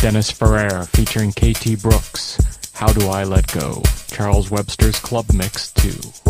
Dennis Ferrer featuring KT Brooks. How Do I Let Go? Charles Webster's Club Mix 2.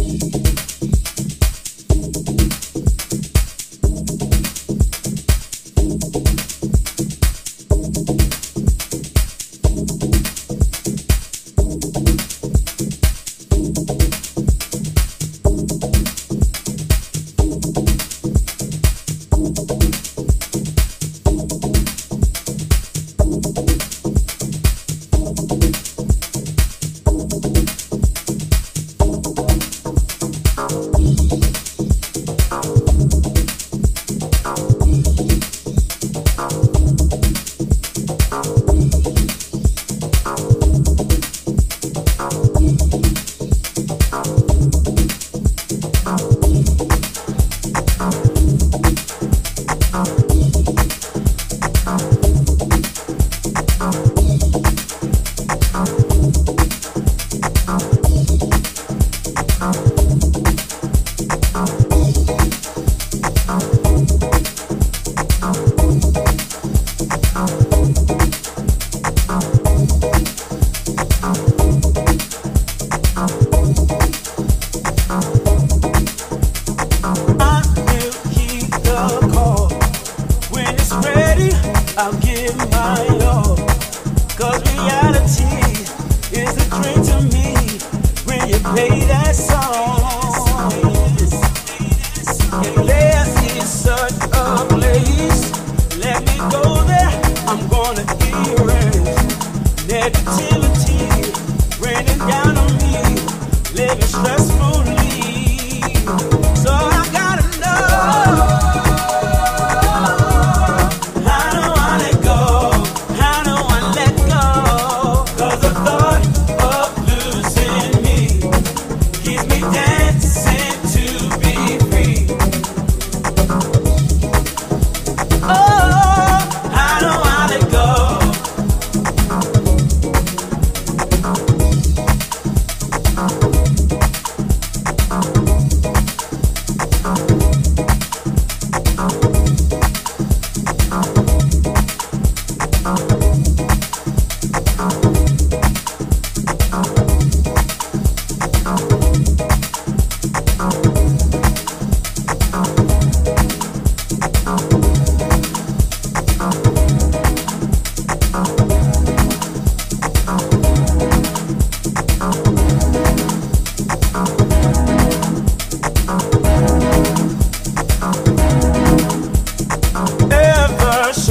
I'll give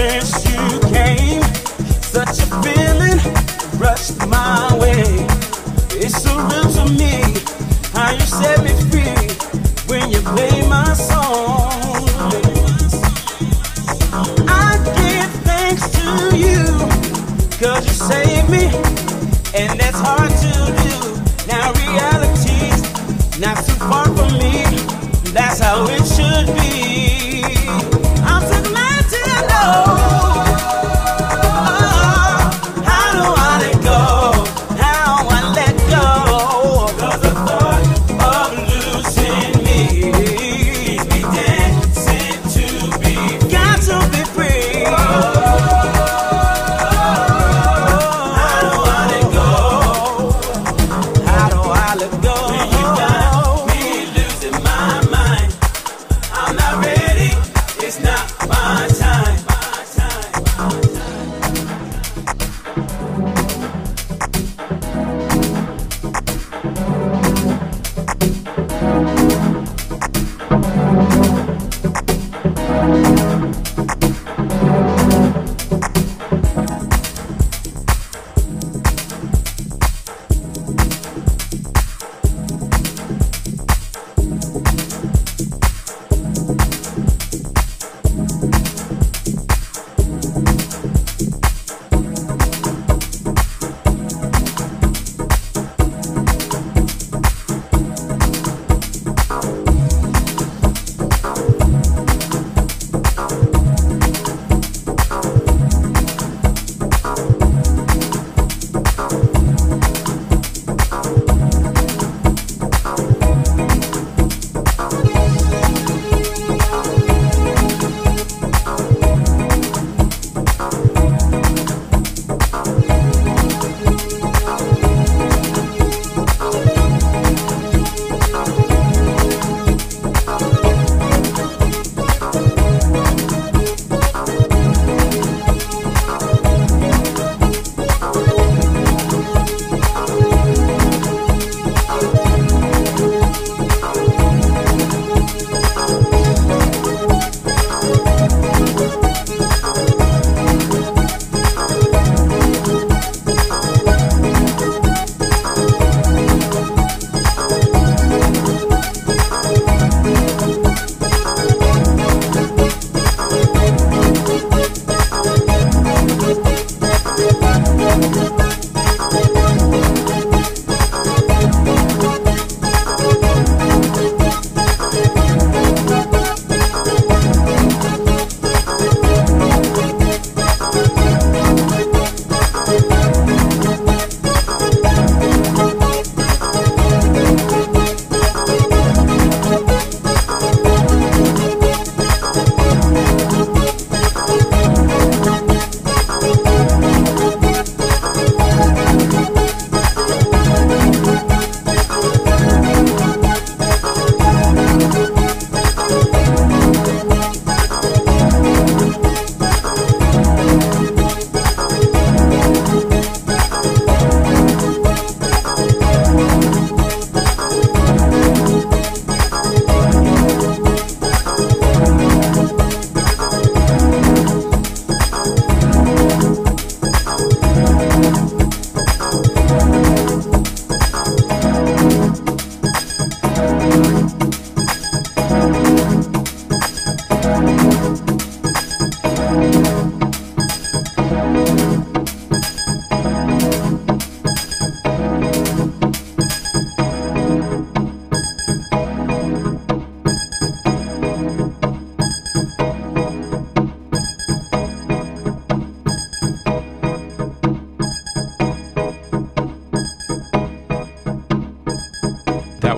since you came. Such a feeling rushed my way. It's so real to me how you set me free when you play my song. I give thanks to you saved me, and that's hard to do. Now reality's not too far from me, that's how it should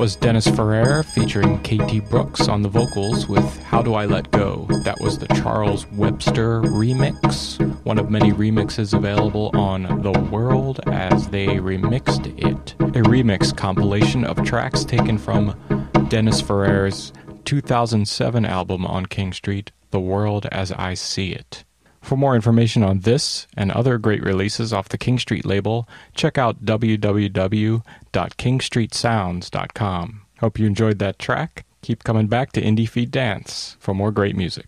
Was Dennis Ferrer featuring KT Brooks on the vocals with How Do I Let Go. That was the Charles Webster remix, one of many remixes available on The World as they remixed it. A remix compilation of tracks taken from Dennis Ferrer's 2007 album on King Street, The World as I See It. For more information on this and other great releases off the King Street label, check out www.kingstreetsounds.com. Hope you enjoyed that track. Keep coming back to Indiefeed Dance for more great music.